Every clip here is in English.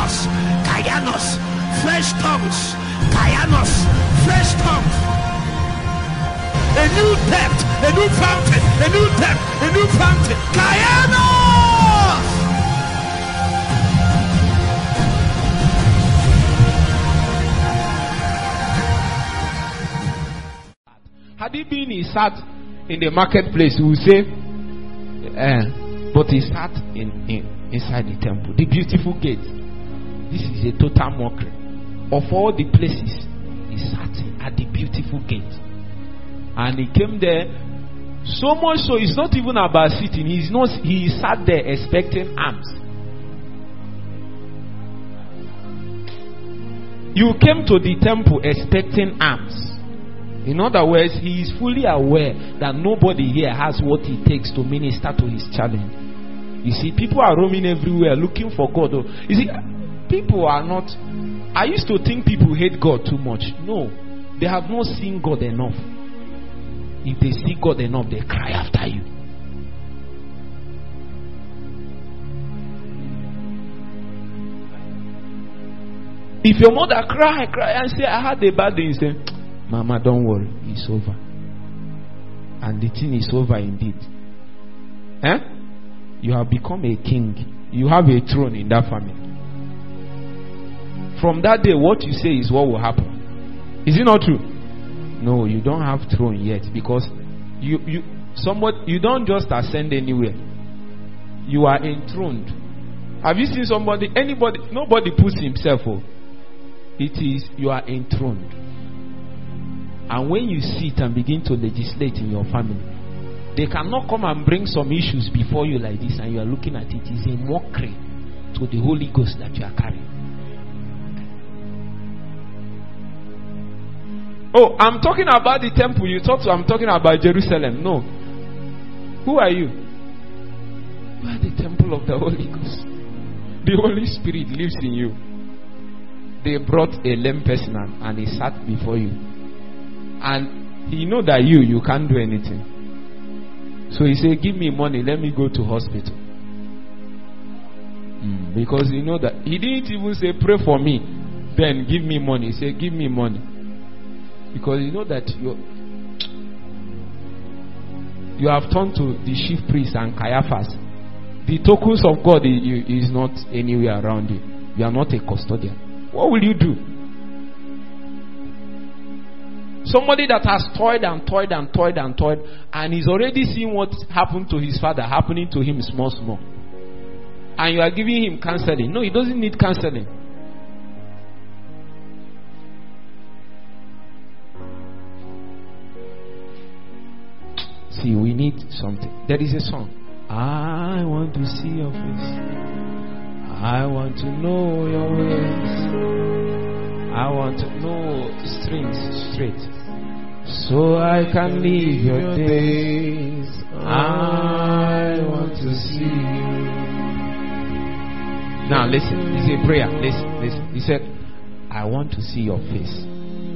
Kayanos, Kayanos, fresh tongues, Kayanos, fresh tongues. A new depth, a new fountain, a new depth, a new fountain. Kayanos! Had he been he sat in the marketplace, we would say, eh, but he sat in, in inside the temple, the beautiful gate. This is a total mockery. Of all the places, he sat at the beautiful gate. And he came there so much so it's not even about sitting, he's not he sat there expecting alms. You came to the temple expecting alms. In other words, he is fully aware that nobody here has what it takes to minister to his challenge. You see, people are roaming everywhere looking for God. You see, people are not. I used to think people hate God too much. No, they have not seen God enough. If they see God enough, they cry after you. If your mother cry, cry and say, I had a bad day, you say, Mama, don't worry, it's over. And the thing is over indeed. Eh? You have become a king. You have a throne in that family. From that day, what you say is what will happen. Is it not true? No, you don't have throne yet because you you somewhat you don't just ascend anywhere. You are enthroned. Have you seen somebody? Anybody? Nobody puts himself. Oh, it is you are enthroned. And when you sit and begin to legislate in your family, they cannot come and bring some issues before you like this, and you are looking at it. It's a mockery to the Holy Ghost that you are carrying. Oh, I'm talking about the temple. You thought I'm talking about Jerusalem. No. Who are you? You are the temple of the Holy Ghost. The Holy Spirit lives in you. They brought a lame person and, he sat before you. And he know that you you can't do anything. So he said, Give me money, let me go to hospital. Mm, because you know that he didn't even say pray for me. Then give me money. He said, Give me money. Because you know that you you have turned to the chief priest and Caiaphas. The tokens of God is, is not anywhere around you. You are not a custodian. What will you do? Somebody that has toyed and toyed and toyed and toyed and he's already seeing what happened to his father happening to him small, small. And you are giving him counseling. No, he doesn't need counseling. See, we need something. There is a song. I want to see your face. I want to know your ways. I want to know strings straight. So I can live your days. I want to see you. Now listen, this is a prayer. Listen, listen. He said, I want to see your face.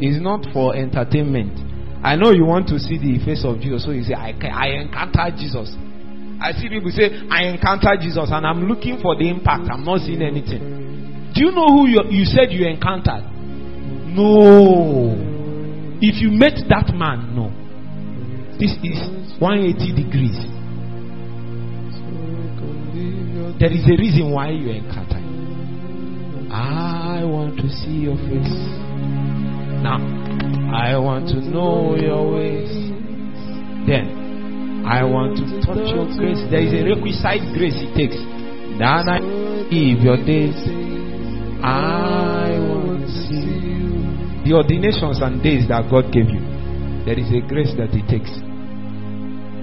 It's not for entertainment. I know you want to see the face of Jesus, so you say, I, I encounter Jesus. I see people say, I encounter Jesus, and I'm looking for the impact. I'm not seeing anything. Do you know who you, you said you encountered? No. If you met that man, no. This is 180 degrees. There is a reason why you encounter. I want to see your face. Now, I want to know your ways. Then, I want to touch your grace. There is a requisite grace it takes. Then I give your days. I want to see you. The ordinations and days that God gave you, there is a grace that it takes.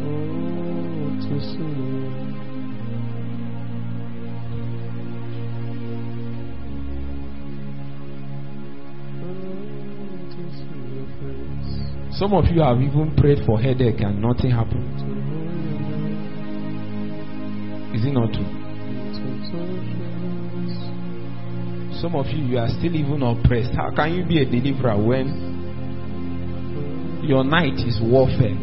Oh, Some of you have even prayed for headache and nothing happened. Is it not true? Some of you, you are still even oppressed. How can you be a deliverer when your night is warfare?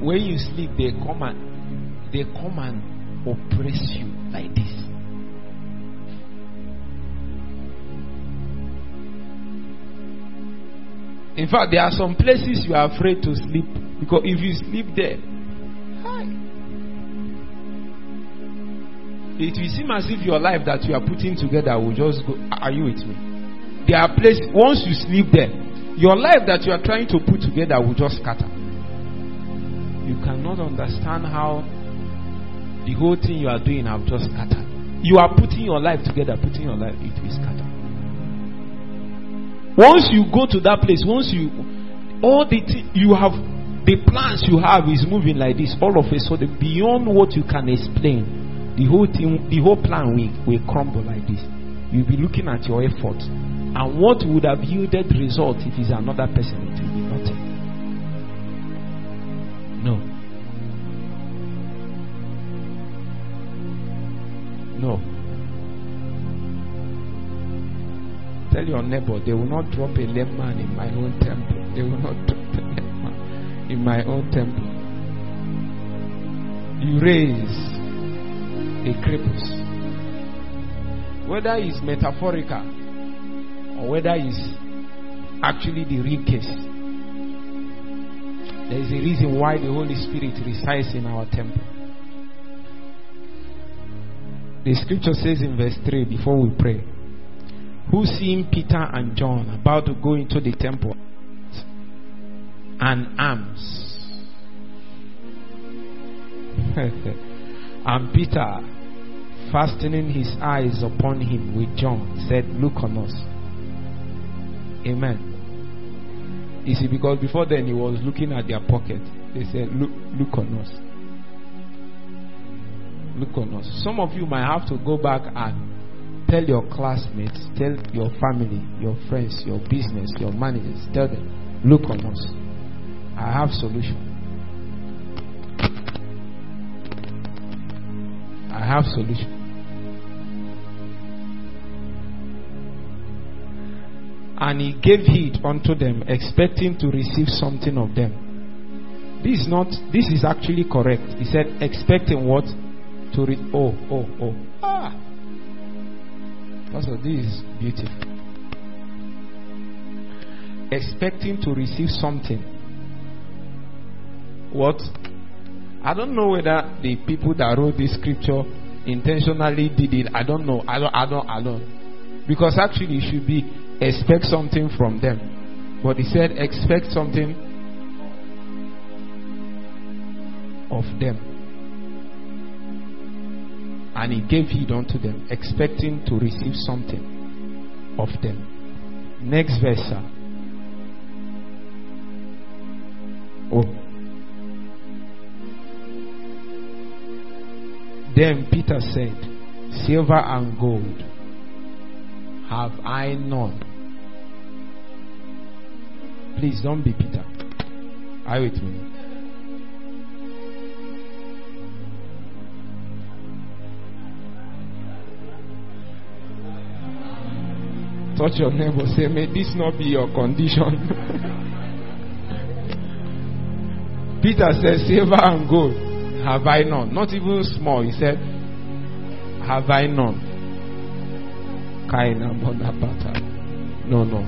When you sleep, they come and they come and oppress you In fact, there are some places you are afraid to sleep because if you sleep there, hi, it will seem as if your life that you are putting together will just go. Are you with me? There are places once you sleep there, your life that you are trying to put together will just scatter. You cannot understand how the whole thing you are doing have just scattered. You are putting your life together, putting your life, it will scatter. Once you go to that place, once you all the th- you have the plans you have is moving like this, all of a sudden beyond what you can explain, the whole thing the whole plan will, will crumble like this. You'll be looking at your effort. And what would have yielded result if it's another person, Tell your neighbor, they will not drop a lame man in my own temple. They will not drop a lame man in my own temple. You raise a cripples. Whether it's metaphorical or whether it's actually the real case. There is a reason why the Holy Spirit resides in our temple. The scripture says in verse 3 before we pray who seeing Peter and John about to go into the temple and alms. and Peter, fastening his eyes upon him with John, said, Look on us. Amen. You see, because before then he was looking at their pocket. They said, Look, look on us. Look on us. Some of you might have to go back and Tell your classmates, tell your family, your friends, your business, your managers, tell them, look on us. I have solution. I have solution. And he gave heed unto them, expecting to receive something of them. This is not, this is actually correct. He said, expecting what? To read. Oh, oh, oh. Ah. Pastor, this is beautiful. Expecting to receive something. What? I don't know whether the people that wrote this scripture intentionally did it. I don't know. I don't. I don't. I don't. Because actually, it should be expect something from them. But he said expect something of them and he gave heed unto them, expecting to receive something of them. Next verse. Oh. Then Peter said, Silver and gold have I none. Please don't be Peter. Are you with me? Touch your neighbor, say, May this not be your condition. Peter said, Silver and gold have I none. Not even small. He said, Have I none. No, no.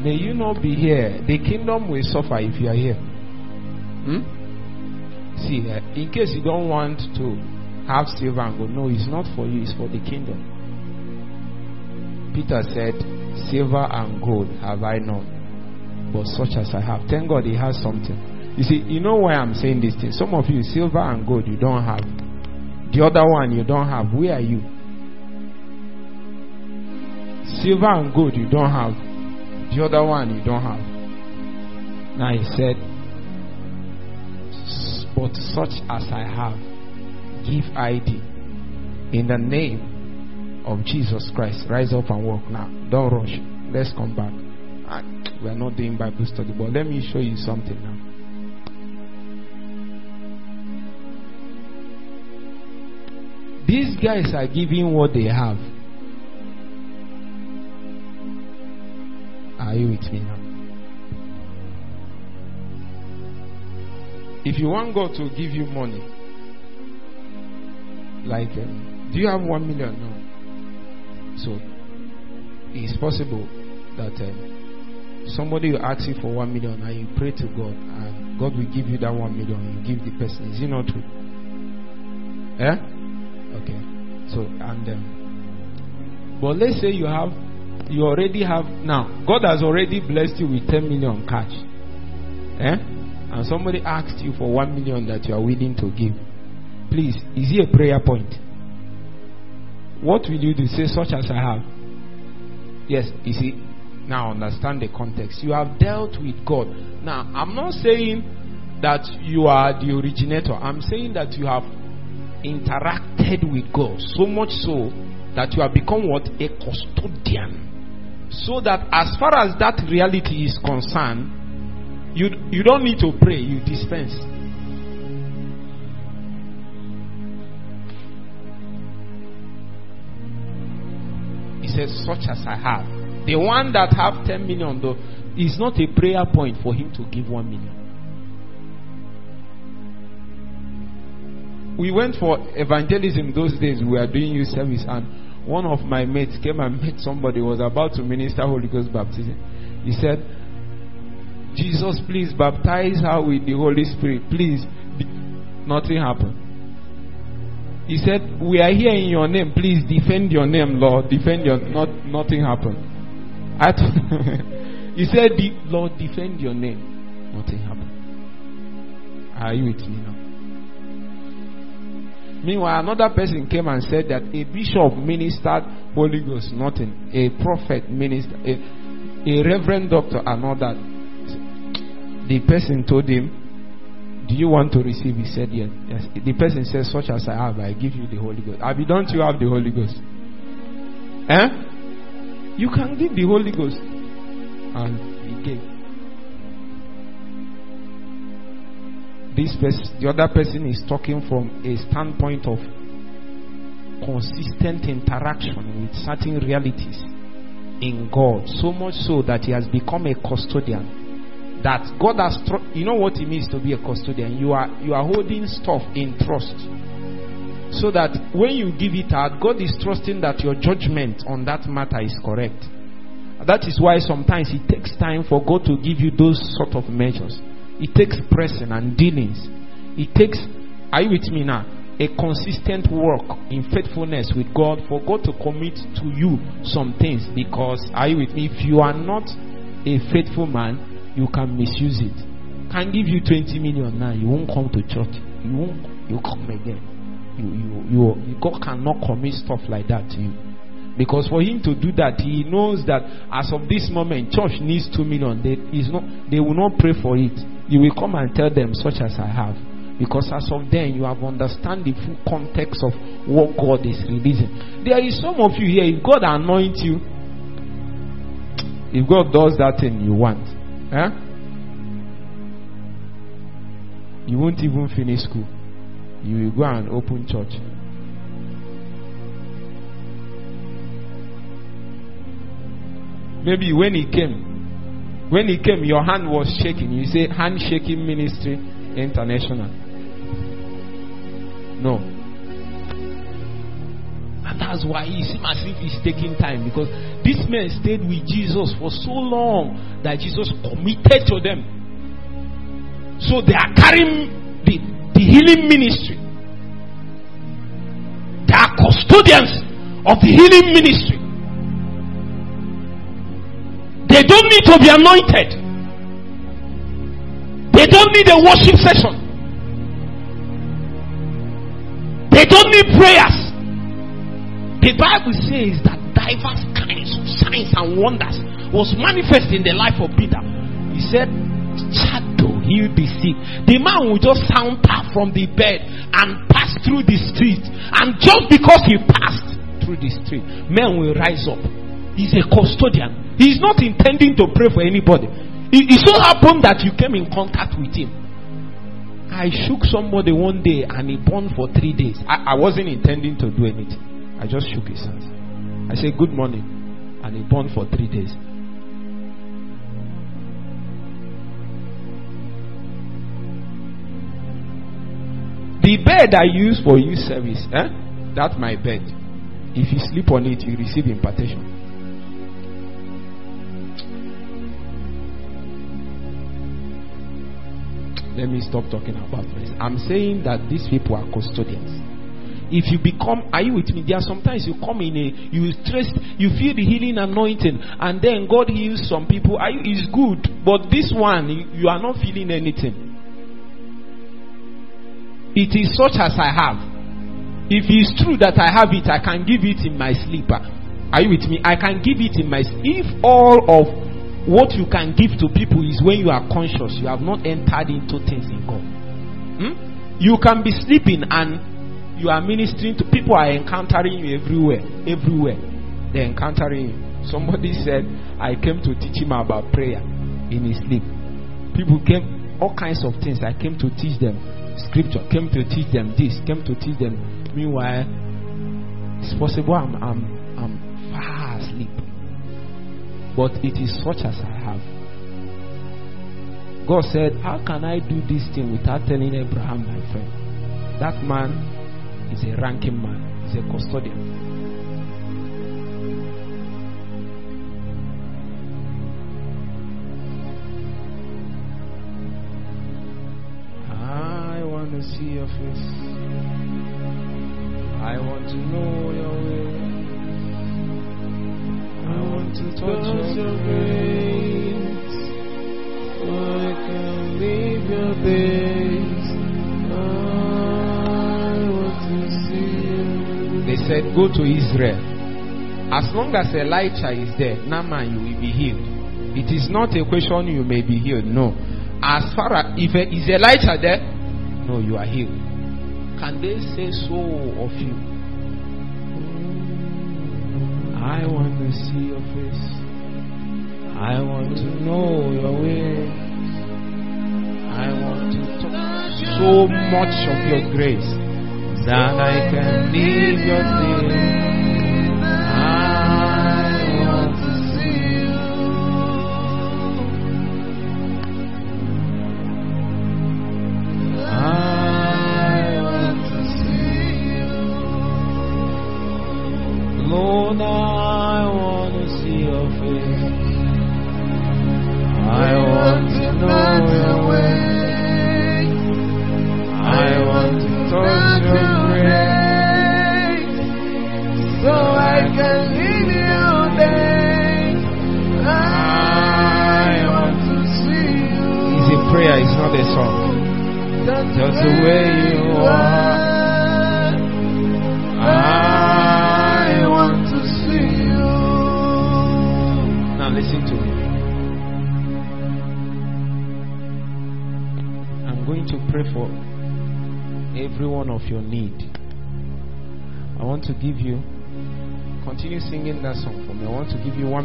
May you not be here. The kingdom will suffer if you are here. Hmm? See, uh, in case you don't want to have silver and gold, no, it's not for you, it's for the kingdom. Peter said, Silver and gold have I none, but such as I have. Thank God he has something. You see, you know why I'm saying this thing. Some of you, silver and gold, you don't have. The other one you don't have. Where are you? Silver and gold you don't have. The other one you don't have. Now he said, But such as I have, give I thee in the name of Jesus Christ. Rise up and walk now. Don't rush. Let's come back. We are not doing Bible study, but let me show you something now. These guys are giving what they have. Are you with me now? If you want God to give you money, like, um, do you have one million now? So it's possible that um, somebody will ask you for one million and you pray to God and God will give you that one million. You give the person. Is it not true? Yeah. Okay. So and um, but let's say you have you already have now God has already blessed you with 10 million cash. Eh? And somebody asked you for 1 million that you are willing to give. Please, is it a prayer point? What will you do? Say, such as I have. Yes, you see, now understand the context. You have dealt with God. Now, I'm not saying that you are the originator, I'm saying that you have interacted with God so much so that you have become what? A custodian so that as far as that reality is concerned, you, you don't need to pray, you dispense. He says, Such as I have. The one that have 10 million, though, is not a prayer point for him to give 1 million. We went for evangelism those days. We were doing youth service, and one of my mates came and met somebody was about to minister Holy Ghost baptism. He said, Jesus, please baptize her with the Holy Spirit. Please. Nothing happened. He said, We are here in your name. Please defend your name, Lord. Defend your not nothing happened. He said, Lord, defend your name. Nothing happened. Are you with me now? Meanwhile, another person came and said that a bishop ministered Holy Ghost, nothing. A prophet ministered, a, a reverend doctor, that. The person told him, Do you want to receive? He said, Yes. yes. The person says, Such as I have, I give you the Holy Ghost. Abi, don't you have the Holy Ghost? Eh? You can give the Holy Ghost. And he gave. this person, the other person is talking from a standpoint of consistent interaction with certain realities in God, so much so that he has become a custodian. That God has, tr- you know what it means to be a custodian. You are you are holding stuff in trust, so that when you give it out, God is trusting that your judgment on that matter is correct. That is why sometimes it takes time for God to give you those sort of measures. It takes pressing and dealings. It takes, are you with me now? A consistent work in faithfulness with God for God to commit to you some things. Because, are you with me? If you are not a faithful man, you can misuse it. Can give you 20 million now, you won't come to church. You won't, you come again. You, you, you, God cannot commit stuff like that to you. Because for him to do that, he knows that as of this moment, church needs two million. They, is not, they will not pray for it. You will come and tell them, such as I have. Because as of then, you have understand the full context of what God is releasing. There is some of you here, if God anoints you, if God does that thing you want, eh? you won't even finish school. You will go and open church. Maybe when he came, when he came, your hand was shaking. You say hand shaking ministry international. No. And that's why he seems as if he's taking time because this man stayed with Jesus for so long that Jesus committed to them. So they are carrying the, the healing ministry. They are custodians of the healing ministry. They don't need to be anointed. They don't need a worship session. They don't need prayers. The Bible says that diverse kinds of signs and wonders was manifest in the life of Peter. He said, Shadow heal the sick. The man will just sound out from the bed and pass through the street. And just because he passed through the street, men will rise up. He's a custodian. He's not intending to pray for anybody. It, it so happened that you came in contact with him. I shook somebody one day and he burned for three days. I, I wasn't intending to do anything. I just shook his hand. I said, Good morning. And he burned for three days. The bed I use for youth service, eh? That's my bed. If you sleep on it, you receive impartation. Let me stop talking about this. I'm saying that these people are custodians. If you become, are you with me? There are sometimes you come in a, you trace, you feel the healing anointing, and then God heals some people. Are you, is good, but this one you, you are not feeling anything. It is such as I have. If it's true that I have it, I can give it in my sleeper. Are you with me? I can give it in my. If all of what you can give to people is when you are conscious, you have not entered into things in God. Hmm? You can be sleeping and you are ministering to people are encountering you everywhere, everywhere. They're encountering you. Somebody said, I came to teach him about prayer in his sleep. People came, all kinds of things. I came to teach them scripture, came to teach them this, came to teach them. Meanwhile, it's possible I'm, I'm, I'm far asleep. But it is such as I have. God said, How can I do this thing without telling Abraham, my friend? That man is a ranking man, he's a custodian. I want to see your face. I want to know Go to Israel. As long as Elijah is there, Naaman, you will be healed. It is not a question you may be healed. No. As far as if Elijah is Elijah there, no, you are healed. Can they say so of you? I want to see your face. I want to know your ways. I want to talk so much of your grace that I can live your day.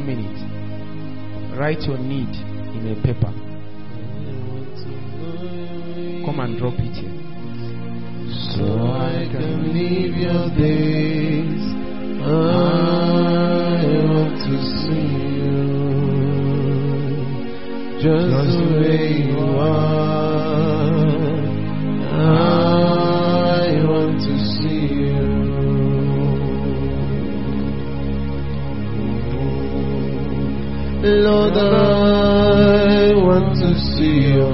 One minute. Write your need in a paper. Come and drop it here. So I can live your days. I want to see you just the way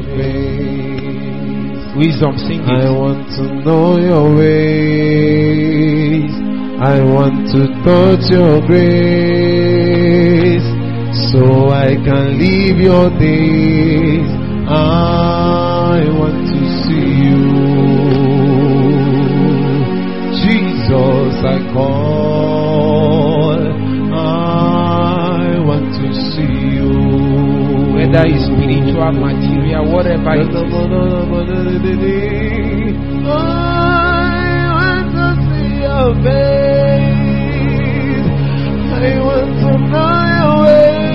your. Wisdom, sing it. I want to know your ways. I want to touch your grace. So I can live your days. I want to see you. Jesus, I call. I want to see you. Whether it's spiritual, material, whatever it is. I want to see your face. I want to know your ways.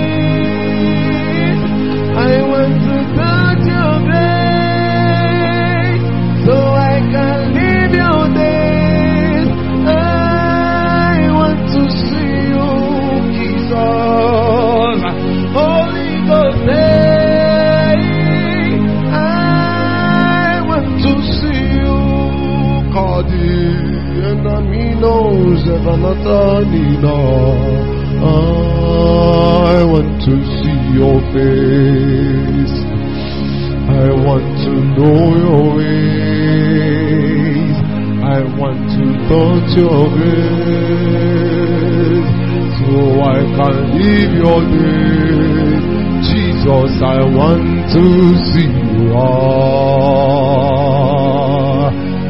I want Aminos Evanatanina. I want to see your face. I want to know your ways. I want to touch your grace. So I can live your days. Jesus, I want to see you. Ah,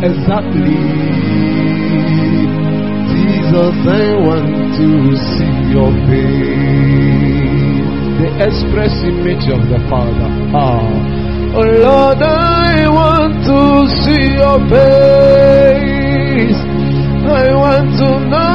exactly. Jesus, I want to see your face. The express image of the Father. Ah. Oh Lord, I want to see your face. I want to know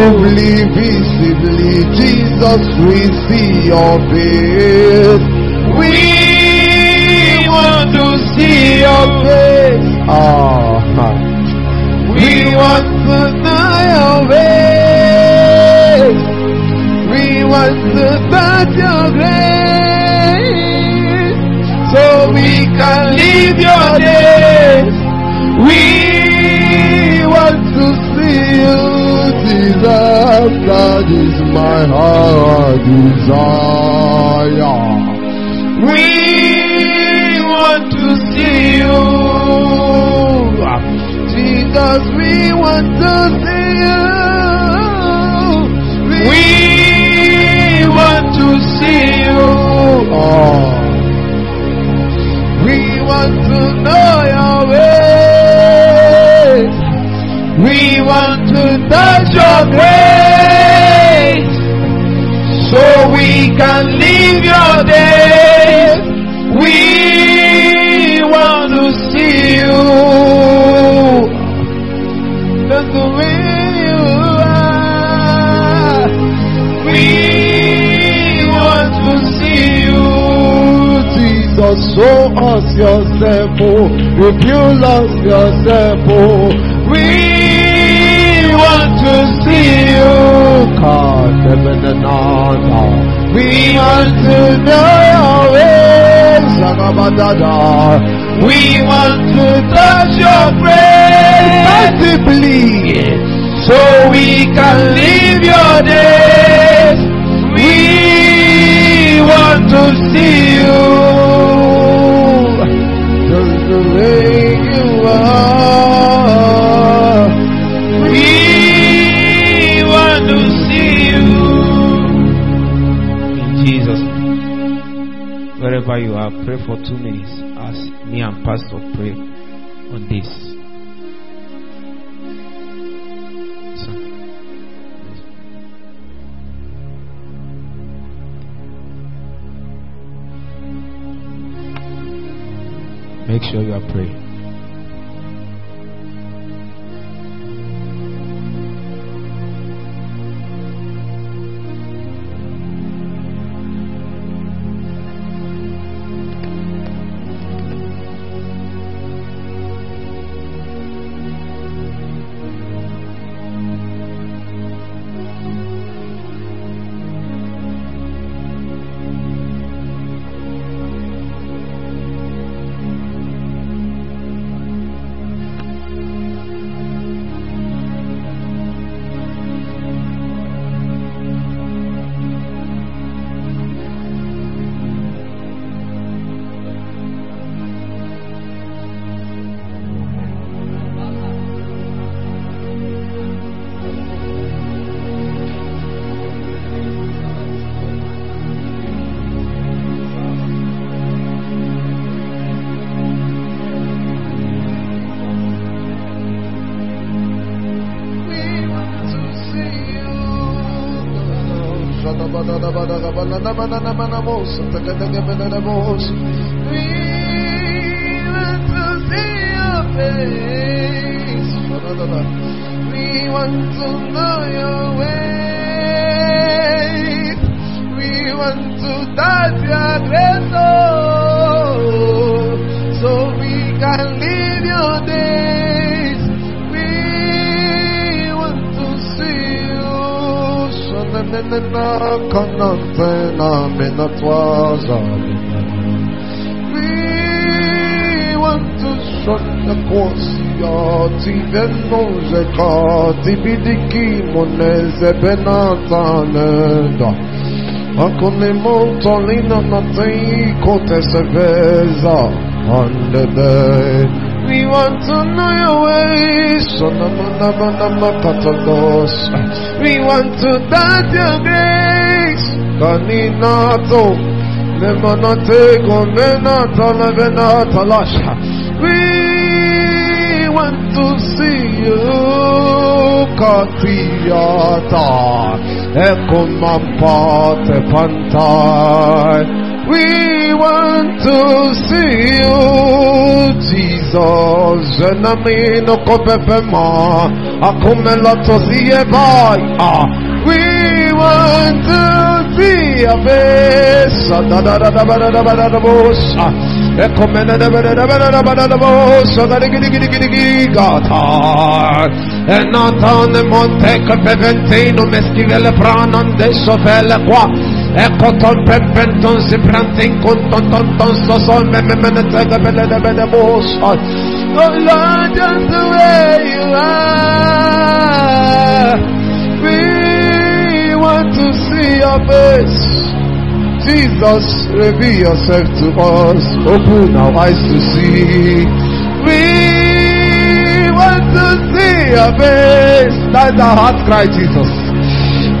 visibly, visibly. Jesus, we see your face. We want to see your face. Ah, we want to know your ways. We want to touch your grace, so we can live your days. We want to see you, Jesus. That is my heart desire. We want to see you, Jesus. We want to see you. We want to see you. Oh. We want to know your touch your grace so we can live your days. We want to see you. That's the way you are. We want to see you. Jesus, show us yourself, oh. Reveal us yourself, oh. To see you. God, heaven and earth. We want to know your ways. We want to touch your grace visibly, so we can live your days. We want to see you just the way you are. You are, pray for two minutes as me and Pastor pray on this. Make sure you are praying. Rabalana banana manamos, Takataka banana mos, We want to shut the course Yati venno zekati bidiki moneze benatane da Ako ne moltolina na te kote se veza Under the we want to know your ways. We want to die your grace. Kaninato, Memanatego, Menatala, Venatalasha. We want to see you, Katiata, Ekumapate Pantai. We want to see you, Jesus. Je n'amène qu'au pépé, ma, à comme tosie, bye, ah. We want to be a vessel. And not the monte peventino meschivele pranon de sovele qua e coton pepenton si con ton ton ton so me me me ne bele de bele oh Lord just the way you are to see your face. Jesus, reveal yourself to us. Open our eyes to see. We want to see your face. That's our heart cry, Jesus.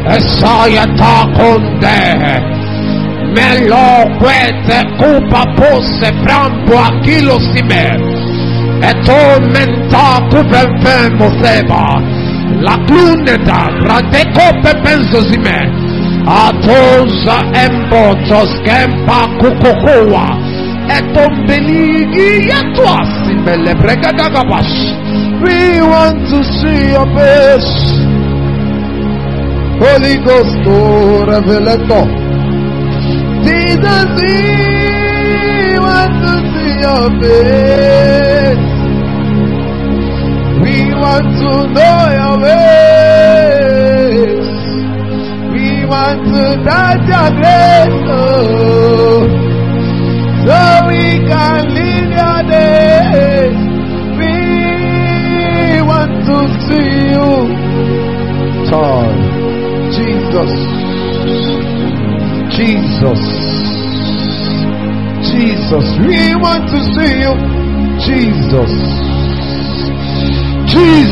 Esaya takonde Melo kwete kupa pose prambo akilo sime Eto menta kupen femo seba La cluneta radeko pepenzo sime Atoza embo toskempa kukokoa Eto mbeligi yetu asimele bregadagabash We want to see your face. Holy Ghost, revelator. Jesus, we want to see your face. We want to know your ways. We want to touch your grace, oh, so we can live your days. We want to see you, child. Jesus, Jesus, Jesus. We want to see you, Jesus,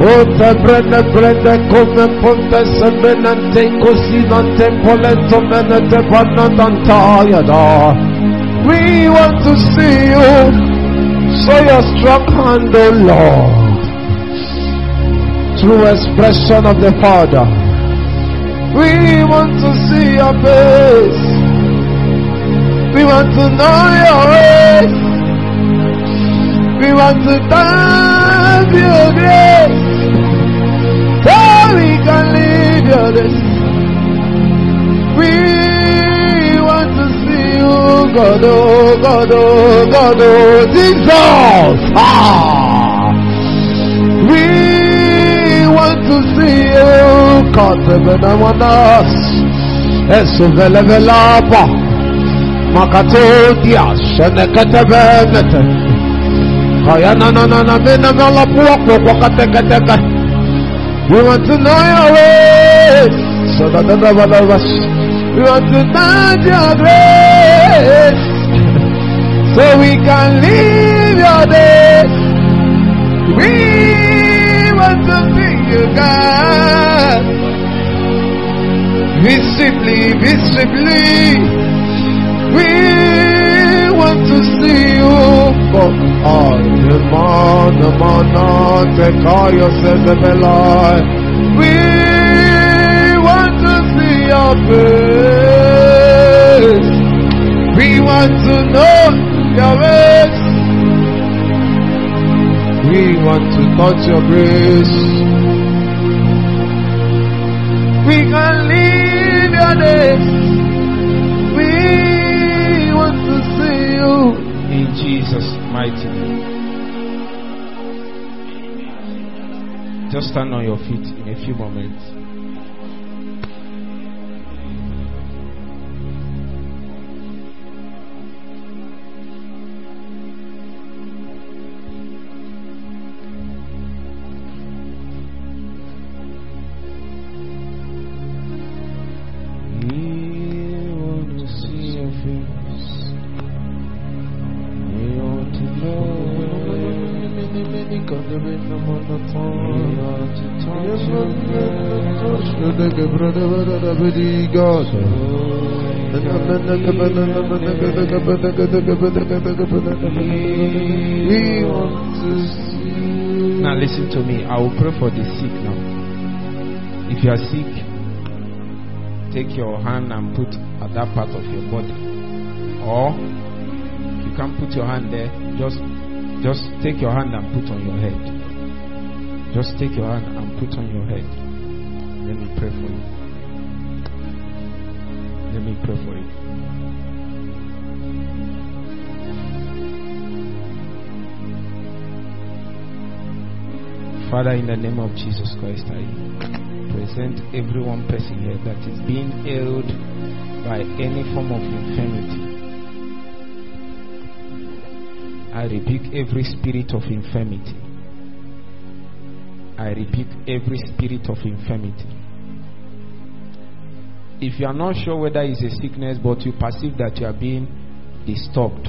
Ote brene brene come ponte menete. We want to see you. Show your strong hand, O Lord. True expression of the Father. We want to see your face. We want to know your ways. We want to dance your grace. Can live your days. We want to see you, God, oh, God, oh, God, oh, Jesus. Ah! We want to see you, God, heaven and on us. Eso vele vele apa. Makatodia, shenekete benete. Kaya na na na na mena mela puwako kwa kateka teka. We want to know your ways. We want to know your grace. so we can live your days. We want to see you, God. Visibly, visibly. To see you. The car, yourself, the belly. We want to see your face. We want to know your ways. We want to touch your grace. We can live your days. Just stand on your feet in a few moments. Now listen to me. I will pray for the sick now. If you are sick, take your hand and put at that part of your body. Or you can't put your hand there, just just take your hand and put on your head. Just take your hand and put on your head. Let me pray for you. Pray for you. Father, in the name of Jesus Christ, I present every one person here that is being ailed by any form of infirmity. I rebuke every spirit of infirmity. I rebuke every spirit of infirmity. If you are not sure whether it's a sickness, but you perceive that you are being disturbed,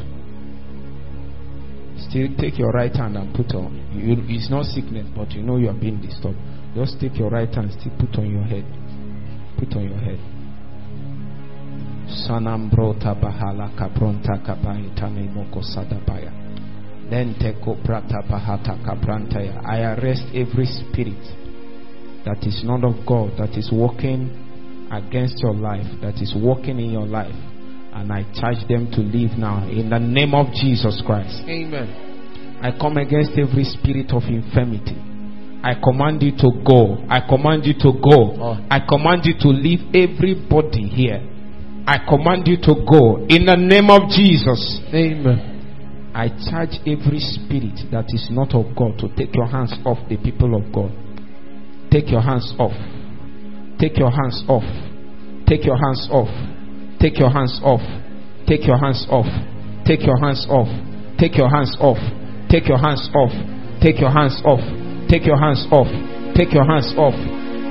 still take your right hand and put on. You, it's not sickness, but you know you are being disturbed. Just take your right hand, still put on your head. Put on your head. Bahala kabrantaya. I arrest every spirit that is not of God, that is working against your life, that is working in your life. And I charge them to leave now in the name of Jesus Christ. Amen. I come against every spirit of infirmity. I command you to go. I command you to go. Oh. I command you to leave everybody here. I command you to go in the name of Jesus. Amen. I charge every spirit that is not of God to take your hands off the people of God. Take your hands off. Take your hands off. Take your hands off. Take your hands off. Take your hands off. Take your hands off. Take your hands off. Take your hands off. Take your hands off. Take your hands off. Take your hands off.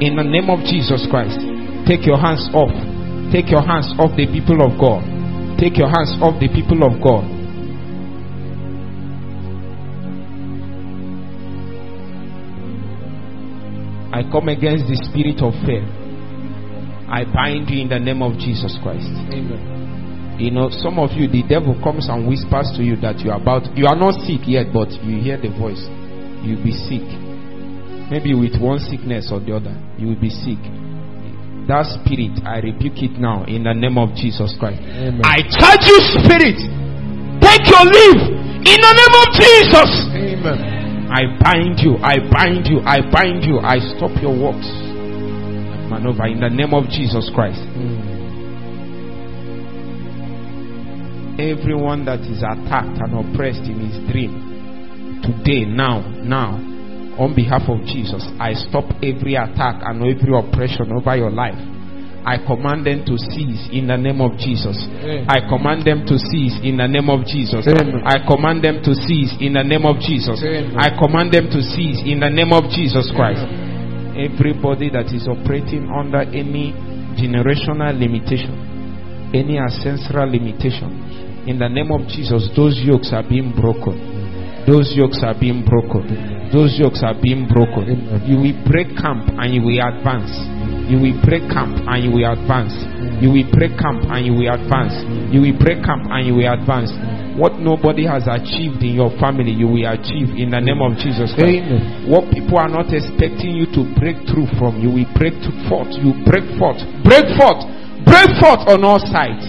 In the name of Jesus Christ. Take your hands off. Take your hands off the people of God. Take your hands off the people of God. I come against the spirit of fear. I bind you in the name of Jesus Christ. Amen. You know, some of you, the devil comes and whispers to you that you are about, you are not sick yet, but you hear the voice. You'll be sick. Maybe with one sickness or the other, you will be sick. That spirit, I rebuke it now in the name of Jesus Christ. Amen. I charge you, spirit, take your leave in the name of Jesus. Amen. I bind you, I bind you, I bind you, I stop your works. Maneuver in the name of Jesus Christ. Everyone that is attacked and oppressed in his dream, today, now, now, on behalf of Jesus, I stop every attack and every oppression over your life. I command them to cease in the name of Jesus. I command them to cease in the name of Jesus. Amen. I command them to cease in the name of Jesus. Amen. I command them to cease in the name of Jesus Christ. Everybody that is operating under any generational limitation, any ancestral limitation, in the name of Jesus, those yokes are being broken. Those yokes are being broken. Those yokes are being broken. You will break camp and you will advance. You will break camp and you will advance. You will break camp and you will advance. You will break camp and you will advance. What nobody has achieved in your family, you will achieve in the name of Jesus Christ. Amen. What people are not expecting you to break through from, you will break forth. You break forth. Break forth. Break forth on all sides.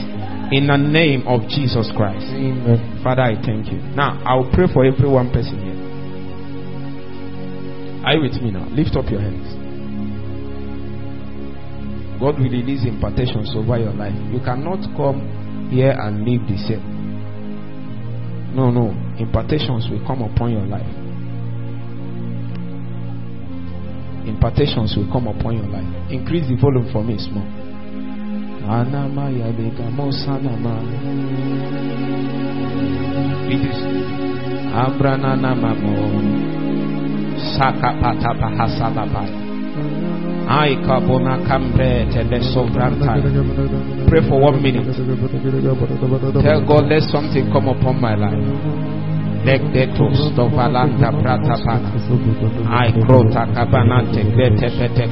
In the name of Jesus Christ. Amen. Father, I thank you. Now, I will pray for every one person here. Are you with me now? Lift up your hands. God will release impartations over your life. You cannot come here and live the same. No, no. Impartations will come upon your life. Impartations will come upon your life. Increase the volume for me small. It is Abranana mamo. Pray for one minute. Tell God, let something come upon my life. Leg detos to valanta prata pana. Ai krota kabanante grete pete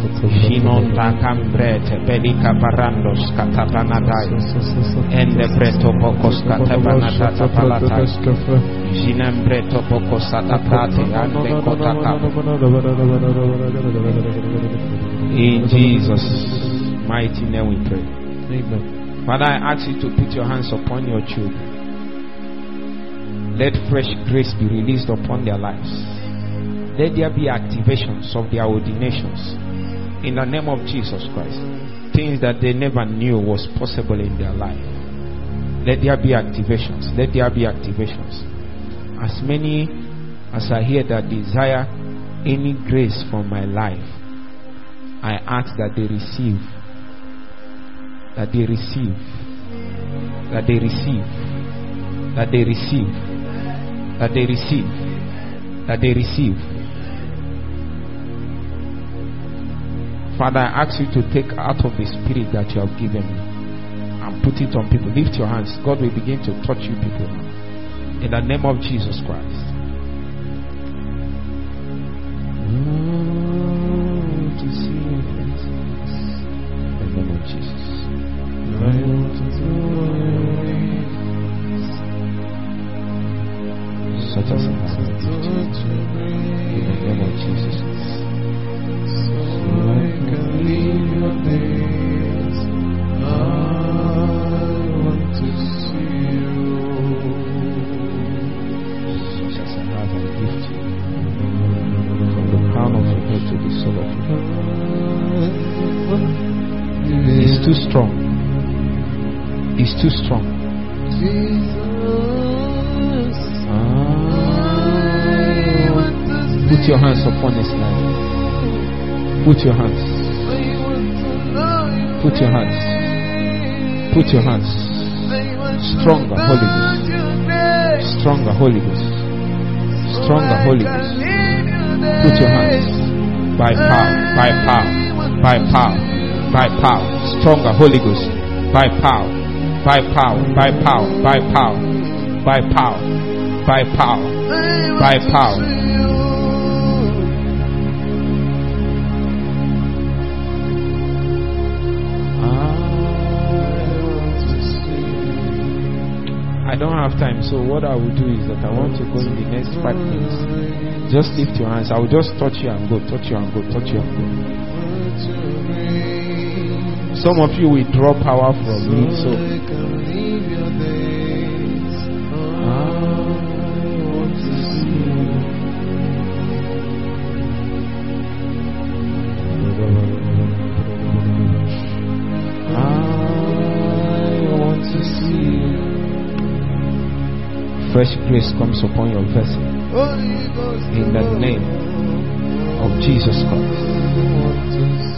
koskapana. Shinonta kambrete belika barandos katapanadai. Ende breto pokos katapanadata palatai. Jinembreto pokosata prate ande kotaka. In Jesus' mighty name we pray. Amen. Father, I ask you to put your hands upon your children. Let fresh grace be released upon their lives. Let there be activations of their ordinations in the name of Jesus Christ. Things that they never knew was possible in their life. Let there be activations. Let there be activations. As many as I hear that desire any grace from my life, I ask that they receive. That they receive. That they receive. That they receive. That they receive. That they receive. Father, I ask you to take out of the spirit that you have given me and put it on people. Lift your hands. God will begin to touch you people now. In the name of Jesus Christ. to Holy Ghost. By power, by power, by power, by power, by power, by power, by power. I don't have time, so what I will do is that I want to go in the next five minutes. Just lift your hands. I will just touch you and go, touch you and go, touch you and go. Some of you will draw power from me, so I want to see. I want to see. Fresh grace comes upon your vessel in the name of Jesus Christ.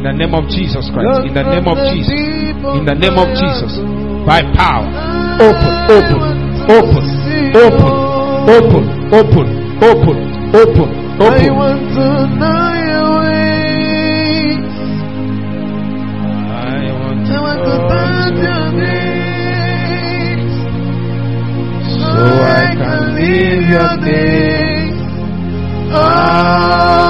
in the name of Jesus Christ. We want to see you. Open in the name of Jesus In the name of Jesus. In the name of Jesus. By power. Open, open, open, open, open, open, open, open, I open. want to know your ways. I want I want to touch your grace. so I can live your days. I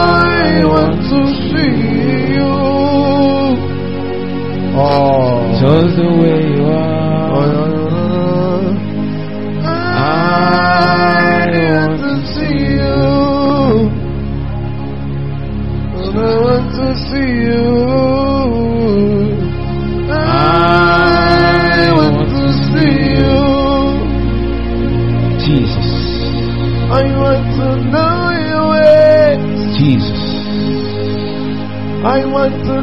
Oh. Just the way you are. I want to see you. I want to see you. I want to see you. Jesus. I want to know your ways. Jesus. I want to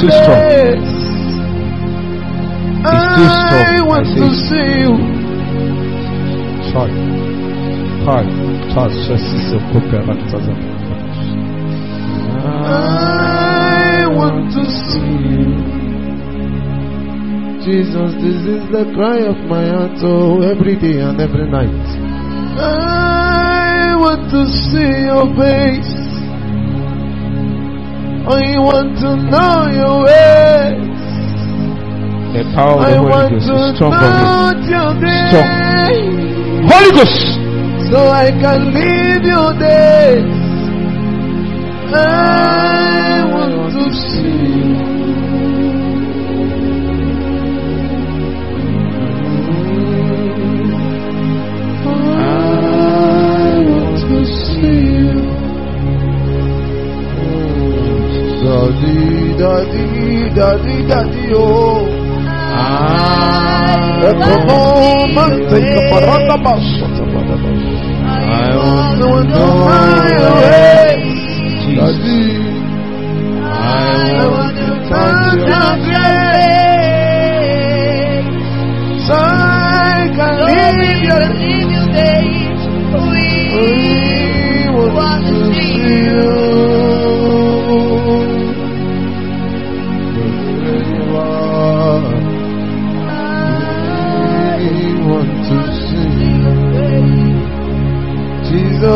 lead your He's too strong. He's too strong. I want I to see you. Czaj. Czaj. Czas, wszyscy są kooperatywni. I want to see you. Jesus, this is the cry of my heart, oh, every day and every night. I want to see your face. I want to know your ways. The power of I Holy Ghost is strong on touch Strong. Holy Ghost. so I can live your days. I Daddy, daddy, daddy, daddy, oh. Come on, man, take a parada, basota, parada. I want I want to to know know your your ways. Jesus. Daddy, I want to touch your so I can live your We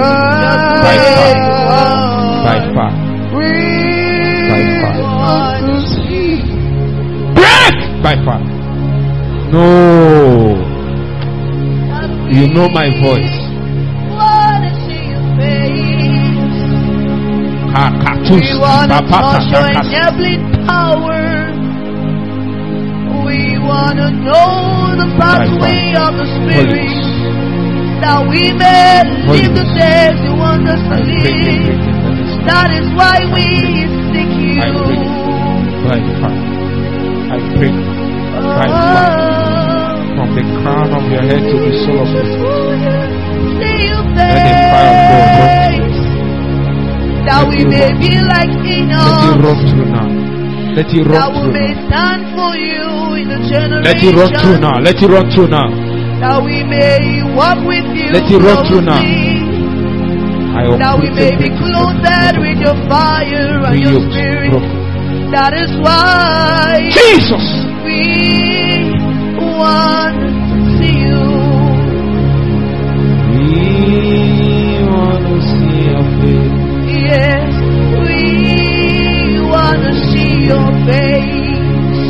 By way fire. you are. Far. By far. By far. want to. Break! By far. No. You know my voice. Wanna see your face. Kakatus, We wanna papata, touch your enabling power. We wanna know the pathway of the Spirit. That we may live the days you want us to live. that is why we seek you. I pray. by far. I pray by from the crown of your head to the sole of your feet. wanna see your Let the fire of God. That we may be like Let it Enoch. run through now. Let it That we through may now. stand for you in the generation. Let it run through now. Let it run through now. That we may walk with you. Let it run through now. That we may be clothed with your fire and your spirit. That is why Jesus! we want to see you. We want to see your face. Yes, we want to see your face.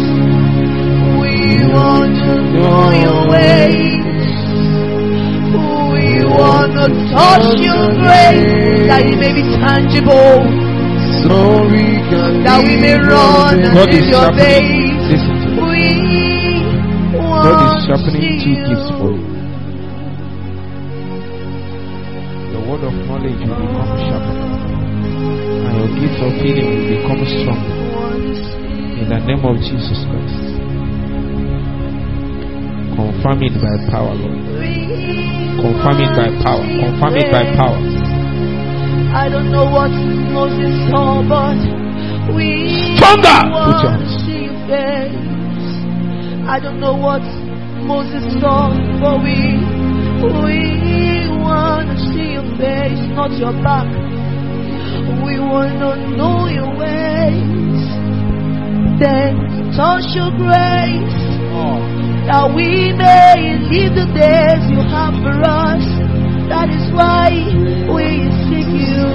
We want to know your ways. To touch your grace that it may be tangible, So we can that we may run and God is your sharpening. days. Listen to me. We God is sharpening two gifts for you. you. The word of knowledge will become sharper, and your gift of healing will become stronger. In the name of Jesus Christ. Confirm it by power, Lord. Confirm it by power. Confirm it by power. I don't know what Moses saw, but we Stronger! Put your hands. see your face. I don't know what Moses saw, but we we want to see your face, not your back. We want to know your ways. Then touch your grace oh. That we may live the days you have for us. That is why we seek you,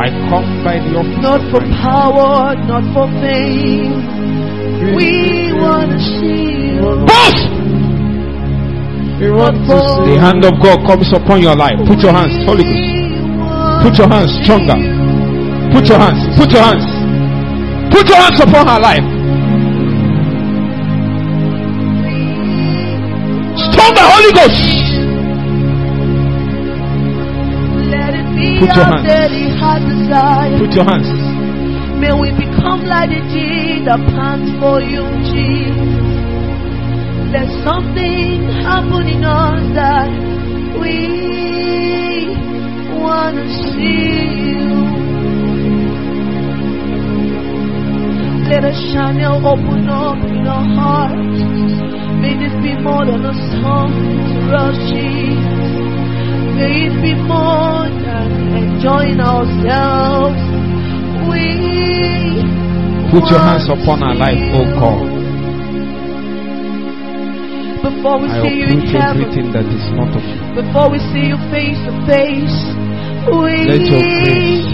I come by the office not for power, not for fame. We want to see you. Boss! We want to for- The hand of God comes upon your life. Put your hands, Holy Ghost. Put your hands stronger. Put your hands. Put your hands. Put your hands upon her life. Holy Ghost. Let it be Put your hands. daily heart desire. Put your hands. May we become like the deer that pants for you, Jesus. There's something happening us that we want to see you. Let a channel open up in our hearts. May this be more than a song to us, Jesus. May it be more than enjoying ourselves. We Put your hands upon her life, oh God. Before we I see you in heaven, everything that is not of you. before we see you face to face, we Let your grace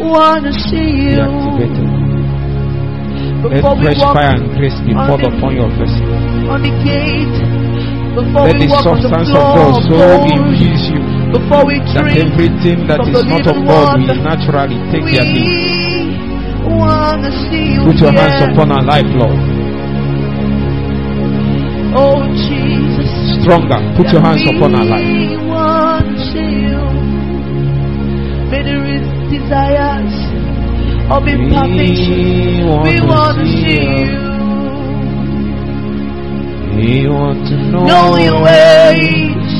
want to see you. Let fresh fire and grace be poured upon your vessel. on the gate, before Let the walk on the substance of God so infuse you before we that everything that is not of God will naturally take their lead. we want to see you. Put your hands upon our life, Lord. Oh Jesus. Stronger. Put your hands upon our life. We want to see you. May the re- desires of imperfection. We want We to want to see you. We want to know, Know your ways.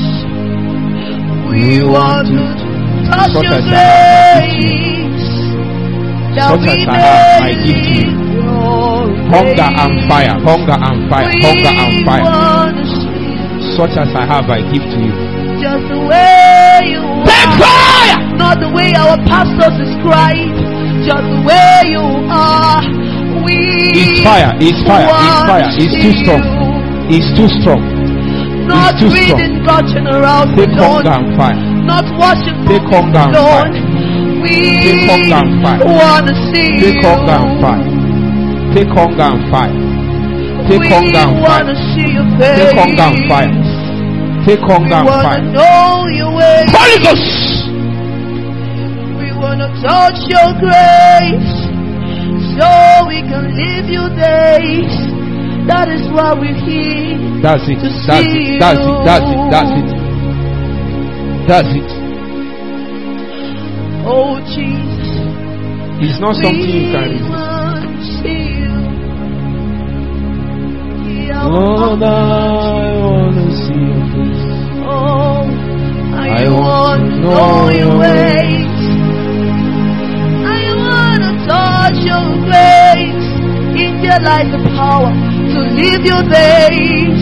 We want to touch your as I have, I grace. That Such we as I have, I may give to you. your Hunger and fire, hunger and fire, hunger and fire. want to see Such as I have, I give to you. just the way you are. Not the way our pastors describe, just way you are. We It's fire, it's fire, it's fire, it's too strong. It's too strong. Not too strong. reading God general Take alone. and fire. not worship Take hunger and Lord. fight. We Take and fight. wanna see Take you. and fight. Take and fight. Take we hunger and wanna fight. see your face. Take and fight. Take We hunger and wanna fight. know your ways. Holy Ghost. Wanna touch your grace so we can live your days. That is why we're here. That's it. To That's see it. That's it. That's it. That's it. That's it. Oh Jesus, It's not something you can resist. want to see you. Yeah, Lord, I wanna see face. Oh, I, I want want to know your your there lies the power to live your days.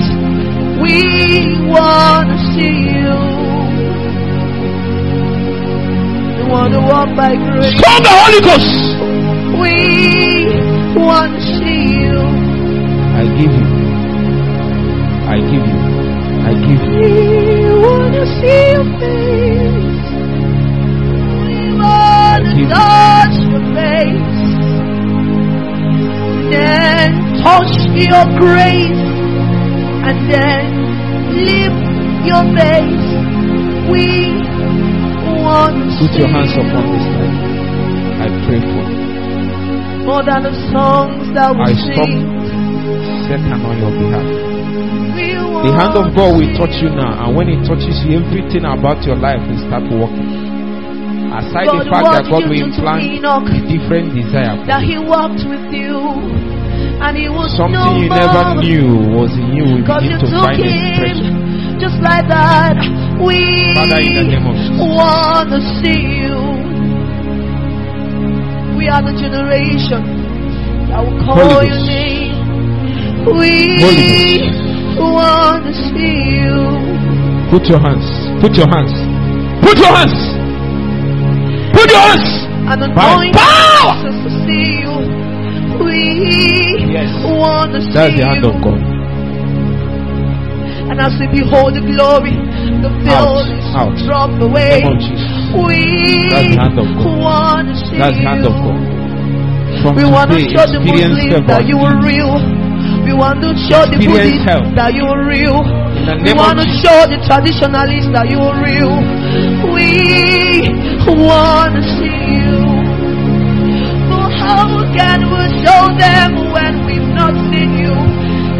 We want to see you. We want to walk by grace. Come the Holy Ghost. We want to see you. I give you. I give you. I give you. We want to see your face. We want to touch your face. Then touch your grace. And then lift your face. We want to Put your hands upon this life. I pray for you. More than the songs that we I stop sing. Satan on your behalf. The hand of God will touch you now, and when it touches you, everything about your life will start working. Aside the fact that God will implant Enoch? a different desire, that he walked with you and he was something no you never knew was in you begin you to took him just like that. We Father, in the name of Jesus. want to see you. We are the generation that will call Holy your name. We want to see you. Put your hands. Put your hands. Put your hands. Put. And power. us to see you. We Yes. want to see That's the hand you. of God. And as we behold the glory, the veil Out, is dropped the away. We That's the hand of God. want to see That's the hand of God. From We want to show the Muslims that you are real. We want to show the Buddhists that you are real. We want to show the traditionalists that you are real. We want to see you. Oh, For how can we show them when we've not seen you?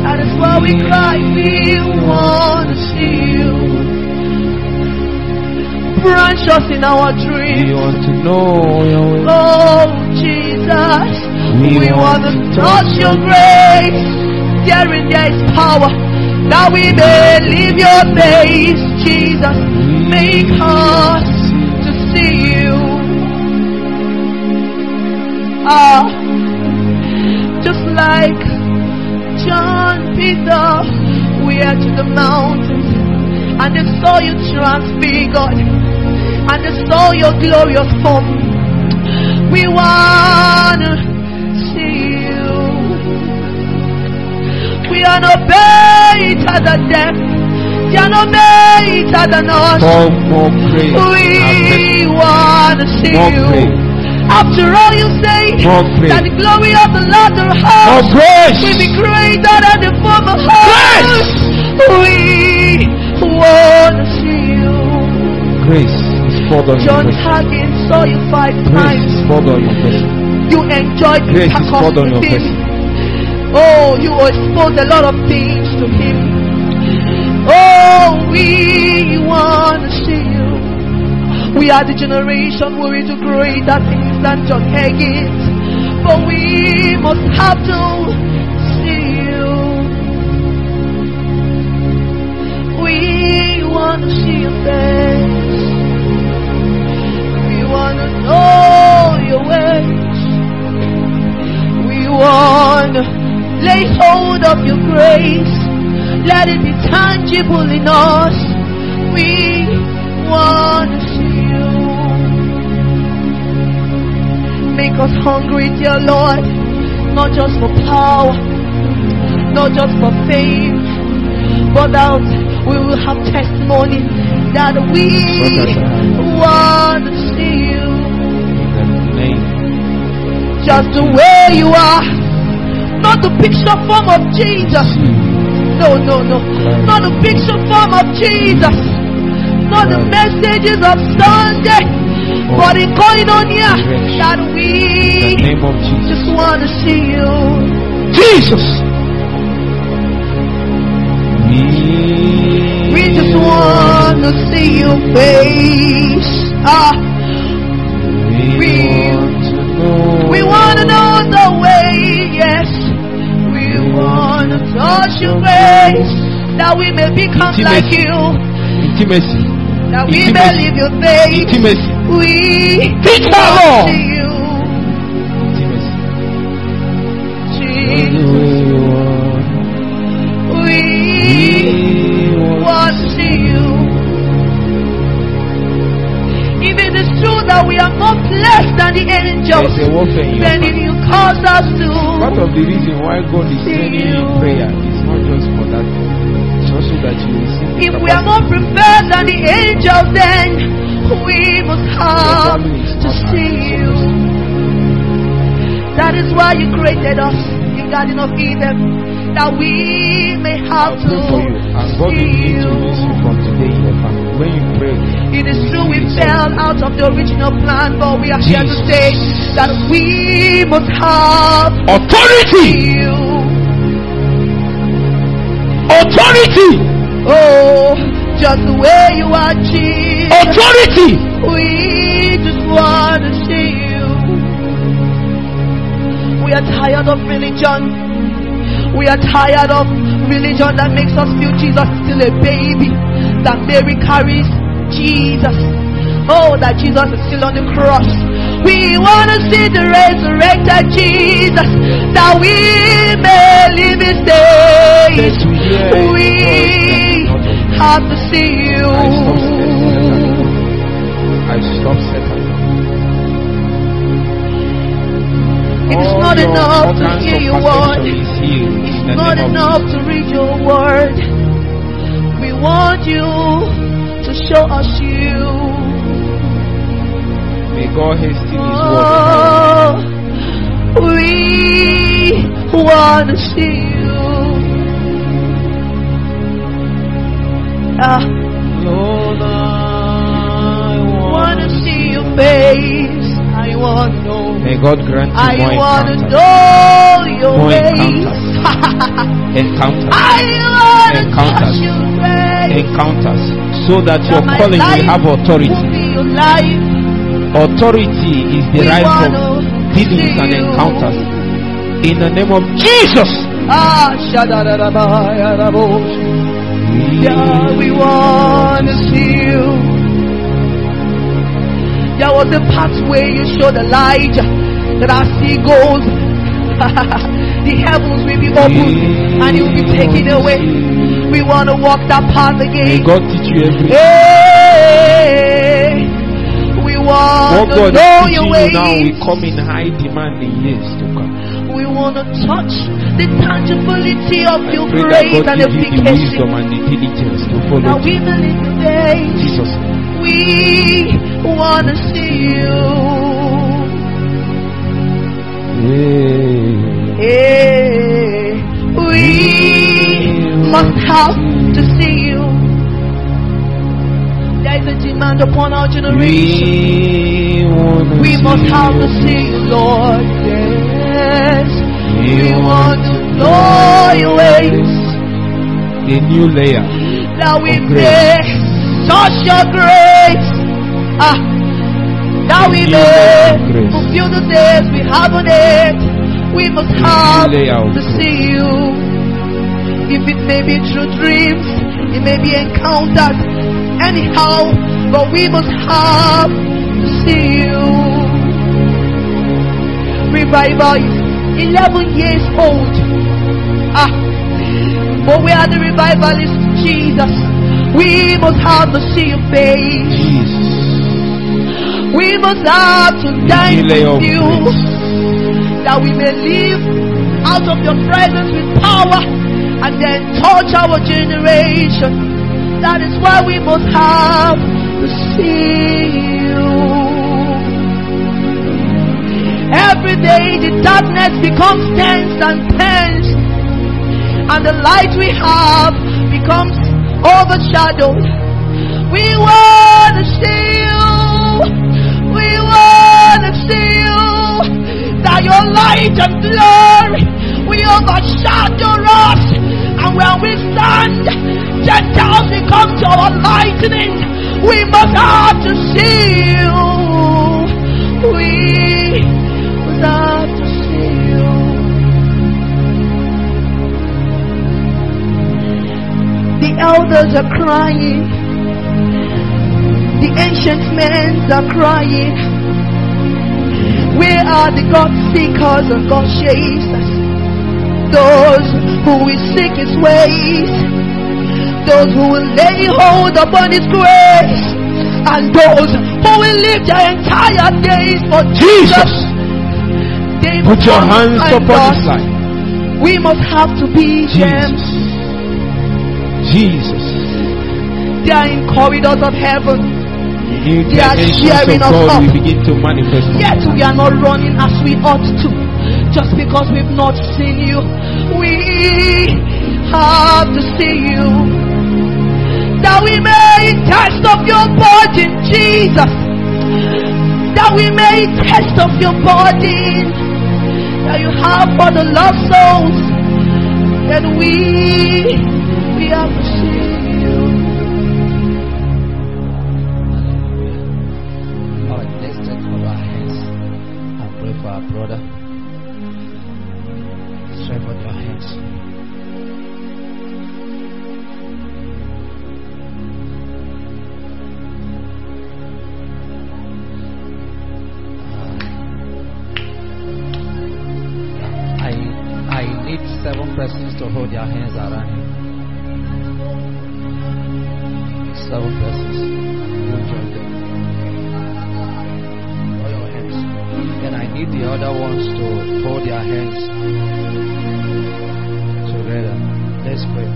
That is why we cry, we want to see you. Branch us in our dreams. We want to know your way. Oh, Jesus, We we, want want to to touch your grace. Therein there is power that we may live your days. Jesus, make us see you. Ah, just like John Peter, we are to the mountains and they saw you transfigured and they saw your glorious form. We wanna see you. We are no better than them. Are no better than us. Pour more grace. and We wanna see you. After all, you say that the glory of the Lord house grace. will be greater than the former house. We wanna see you. Grace is poured on John. Hagen saw you five Grace times. is poured on your vessel. You enjoyed Grace is poured on your him. Oh, you exposed a lot of things to him. Oh, we want to see you. We are the generation we do greater things than John Higgins. But we must have to see you. We want to see your face. We want to know your ways. We want to lay hold of your grace. Let it be tangible in us. We want to see you. Make us hungry, dear Lord, not just for power, not just for fame, but that We will have testimony that we want to see you just the way you are. Not the picture form of Jesus. No, no, no. Not the picture form of Jesus. Not the messages of Sunday. But in going on here that we name of Jesus. just want to see you. Jesus. We just want to see your face. Ah, we- want to know. we want to know the way, yes. We want to touch your grace that we may become like you, Intimacy. that we may Intimacy. live your faith. Intimacy. We Teach her, want to see you, Intimacy. Jesus. We want to see you. If it is true that we are more blessed than the angels, then heart. You Part of the reason why God is sending you prayer is not just for that. It's also that you will see if we are more prepared than the angels, then we must have is to see you. That is why you created us in Garden of Eden, that we may have pray for you. And God will to see begin to use you you. from today in your family. When you pray, It is true we fell out of the original plan, but we are here to say that we must have authority, you. authority, Oh, just the way you are, Jesus. authority. We just want to see you. We are tired of religion. We are tired of religion that makes us feel Jesus is still a baby. That Mary carries Jesus. Oh, that Jesus is still on the cross. We want to see the resurrected Jesus. That we may live his days. We hear We God's have to see you. I stop Satan. It is not enough to hear your word. It's not enough to read your word. We want you to show us you. May God hasten His word. Oh, we want to see you. Ah, Lord, I want to see your face. I want to know. May God grant you I want to know your ways. Encounters. I want to Encounters. touch your grace. Encounters. So that your calling will have authority. will be your life. Authority is derived from dealings and encounters. In the name of Jesus. Ah. Yeah, we want to see you. There was a pathway you showed Elijah that I see goes. The heavens will be opened and it will be taken away. We want to walk that path May again. God teach you everything. Hey, we want What to God know is your teaching you now ways. will come in high demand in years to come. We want to touch the tangibility of I your grace and you the wisdom and the diligence to Now we believe your days. Jesus. We want to see you. Hey, we must have to see you. There is a demand upon our generation. We, We must have to see you, Lord. Yes. We We want to know your ways. a new layer. That we may touch your grace. Ah, that we may fulfill the days we have on it. We must have to see you. If it may be through dreams, it may be encountered. Anyhow, but we must have to see you. Revival is 11 years old. Ah, but we are the revivalists, Jesus. We must have to see your face. Jesus. We must have to dine with you. That we may live out of your presence with power and then touch our generation. That is why we must have to see you. Every day the darkness becomes tense and tense, and the light we have becomes overshadowed. We want to see you. We want to see you. That your light and glory will overshadow us. And when we stand, Gentiles will come to our lightning. We must have to see you. We must have to see you. The elders are crying. The ancient men are crying. Where are the God seekers and God chasers? Those who will seek His ways, those who will lay hold upon His grace, and those who will live their entire days for Jesus. They Put your hands upon his life. We must have to be them. Jesus. Jesus. They are in corridors of heaven. They are cheering of us up. will begin to manifest. Yet we are not running as we ought to. Just because we've not seen you. We have to see you. That we may taste of your body, Jesus. That we may taste of your body. That you have for the lost souls. Then we, we have to need seven persons to hold their hands around him. Seven persons. You join them. Hold your hands. Then I need the other ones to hold their hands together. Let's pray.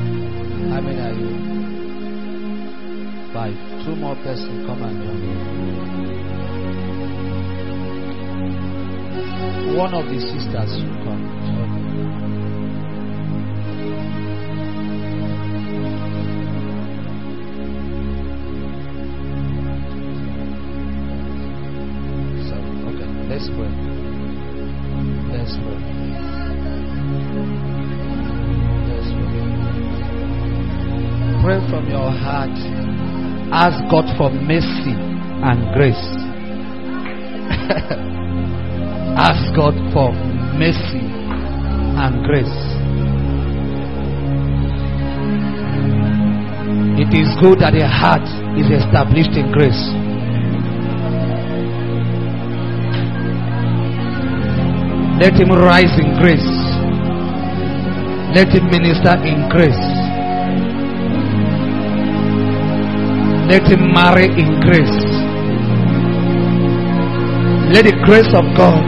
How many are you? Five. Two more persons come and join. One of the sisters should come. Let's pray. Pray. Pray from your heart. Ask God for mercy and grace. Ask God for mercy and grace. It is good that a heart is established in grace. Let him rise in grace. Let him minister in grace. Let him marry in grace. Let the grace of God,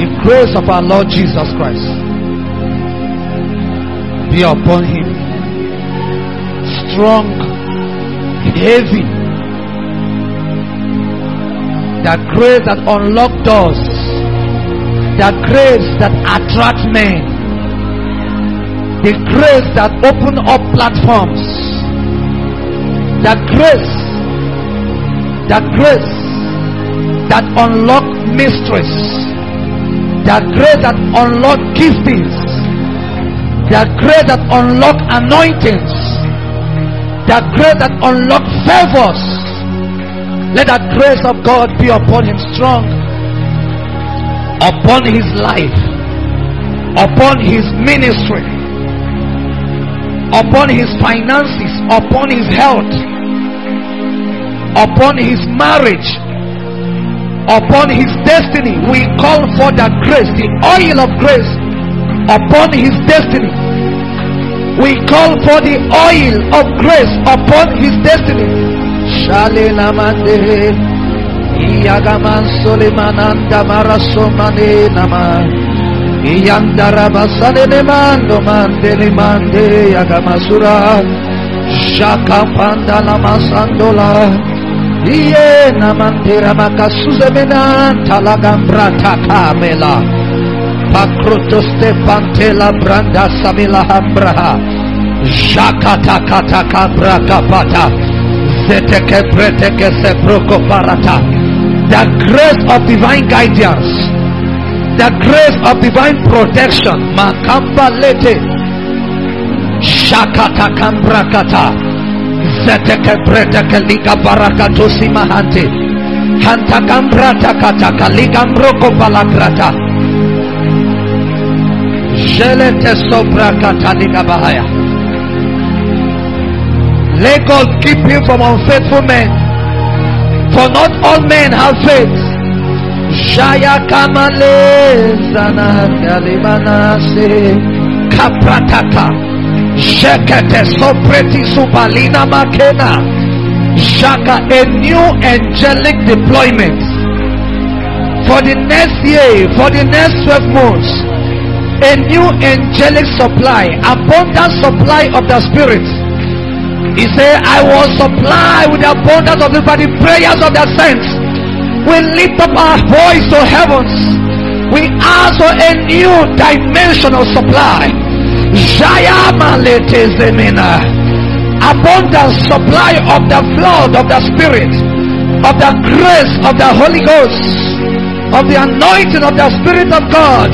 the grace of our Lord Jesus Christ, be upon him. Strong, heavy. That grace that unlocked doors the grace that attract men, the grace that open up platforms, the grace, the grace that unlock mysteries, the grace that unlock giftings, the grace that unlock anointings, the grace that unlock favors. Let that grace of God be upon him strong upon his life, upon his ministry, upon his finances, upon his health, upon his marriage, upon his destiny. We call for the grace, the oil of grace upon his destiny. We call for the oil of grace upon his destiny. Mande. Iyagaman Solimananda Marasomane Nama Iyandara Basane Mando Mande Yagamasura Shaka pandala masandola. Iye namandira makasuze menanta la gambrata kamela. Pakroto stefantela branda samila hambraha. Shakata kata kabra kapata. Zeteke preteke parata. The grace of divine guidance. The grace of divine protection. Makamba lete. Shakata kambrakata. Zeteke preteke liga barakato simahante. Hanta kambrata kata kaliga mroko balagrata. Jelete sobra kata liga bahaya. Let God keep you from unfaithful men. For not all men have faith. Shaya kamale zana kalimana se kaprataka. Shekete sopreti subalina makena. Shaka a new angelic deployment for the next year, for the next 12 months. A new angelic supply, abundant supply of the spirit. He said, I will supply with the abundance of the by the prayers of the saints. We lift up our voice to heavens. We ask for a new dimension of supply. Abundant supply of the flood of the Spirit, of the grace of the Holy Ghost, of the anointing of the Spirit of God.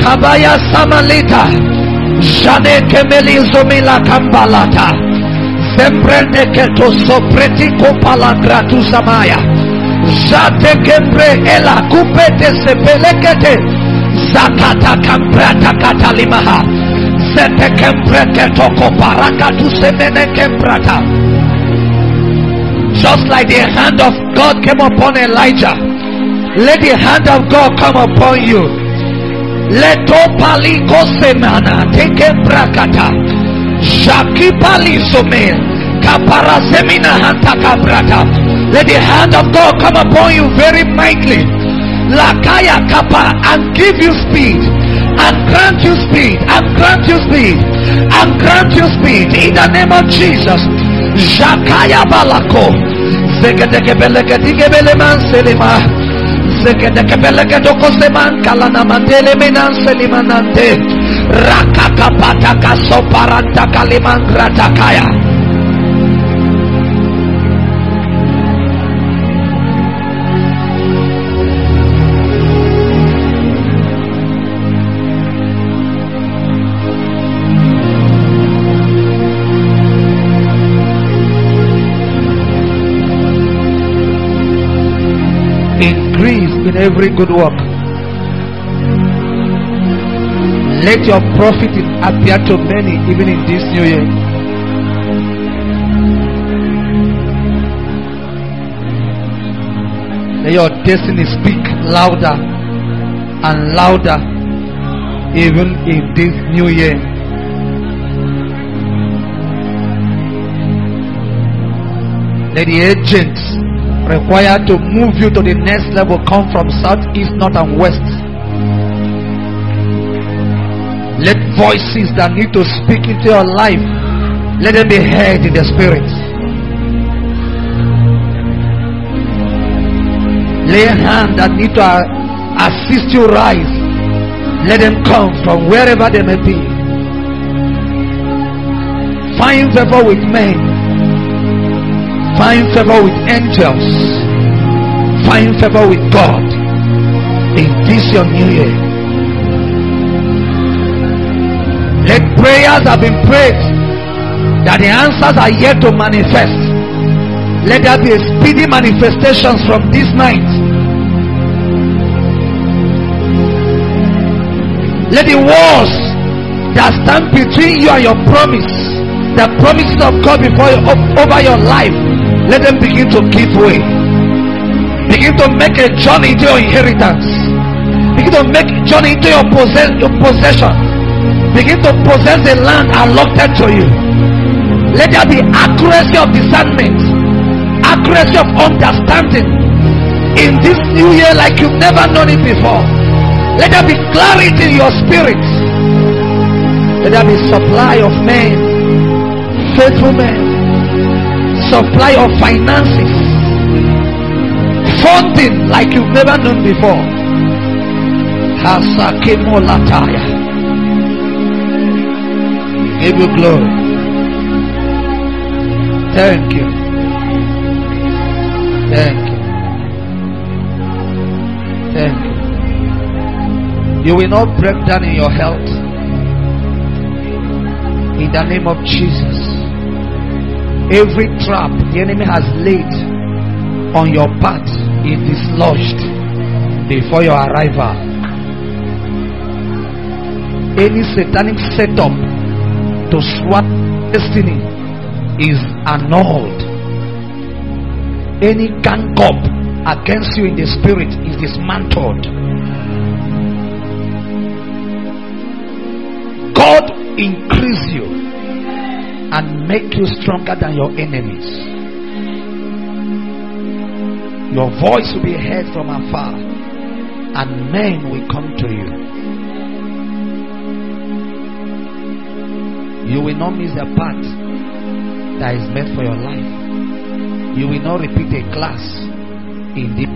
Kabaya samalita. Jane kemeli zomila kambalata. Sembrende keto sopreti kopala gratu samaya. Zate kembre ela kupete sepelekete. Zakata kambrata katalimaha. Zete kembre keto koparakatu semene kembrata. Just like the hand of God came upon Elijah, let the hand of God come upon you. Let paliko semana take brakata. Let the hand of God come upon you very mightily. Lakaya kapa and give you speed and grant you speed and grant you speed and grant you speed in the name of Jesus. Shakaya balako. Zegedeke beleke digebele man selima. Zegedeke beleke doko seman kalana mandele menan selimanante. Rakakapata kasoparanta kaliman gratakaya. increase in every good work. Let your profit appear to many even in this new year. Let your destiny speak louder and louder even in this new year. Let the agents required to move you to the next level come from south, east, north, and west. Let voices that need to speak into your life let them be heard in the spirit. Lay hand that need to uh, assist you rise. Let them come from wherever they may be. Find favor with men find favor with angels, find favor with God in this your new year. Let prayers have been prayed that the answers are yet to manifest. Let there be speedy manifestations from this night. Let the walls that stand between you and your promise, the promises of God before you over your life, let them begin to give way. Begin to make a journey into your inheritance. Begin to make journey into your, possess, your possession. Begin to possess the land allotted to you. Let there be accuracy of discernment, accuracy of understanding in this new year like you've never known it before. Let there be clarity in your spirit. Let there be supply of men faithful men. Supply of finances. Funding like you've never known before. Hasakemo lataya. Give you glory. Thank you. Thank you. Thank you. You will not break down in your health. In the name of Jesus. Every trap the enemy has laid on your path is dislodged before your arrival. Any satanic setup to destiny is annulled. Any gang up against you in the spirit is dismantled. God increase you and make you stronger than your enemies. Your voice will be heard from afar, and men will come to you. You will not miss a part that is meant for your life. You will not repeat a class in the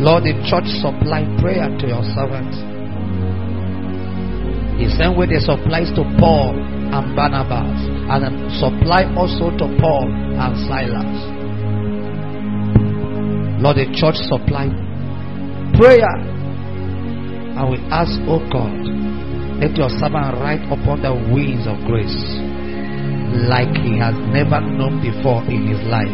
Lord, the church supply prayer to your servant. The same way they supplies to Paul and Barnabas, and supply also to Paul and Silas. Lord, the church supply prayer. I will ask, oh God, let your servant ride upon the wings of grace like he has never known before in his life.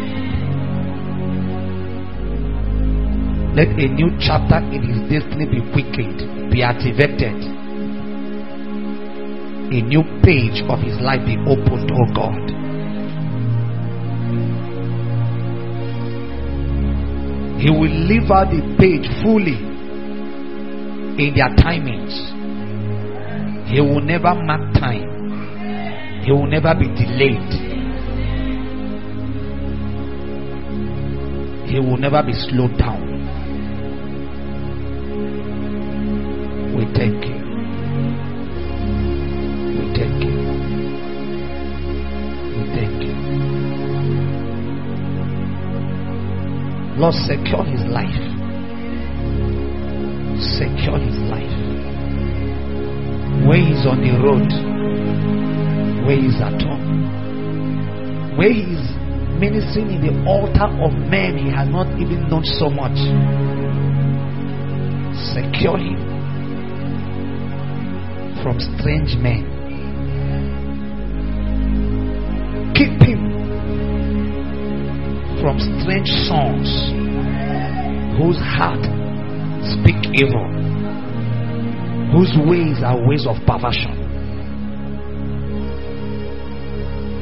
Let a new chapter in his destiny be quickened, be activated. A new page of his life be opened, oh God. He will live out the page fully in their timings. He will never mark time. He will never be delayed. He will never be slowed down. We thank you. We thank you. We thank you. Lord, secure his life. His life. Where he's on the road, where he's at home, where he's ministering in the altar of men he has not even known so much. Secure him from strange men. Keep him from strange sons whose heart speak evil, whose ways are ways of perversion.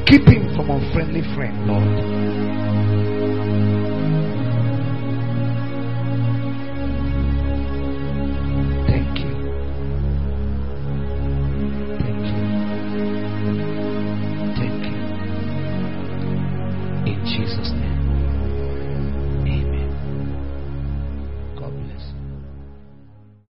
Keep him from unfriendly friend, Lord.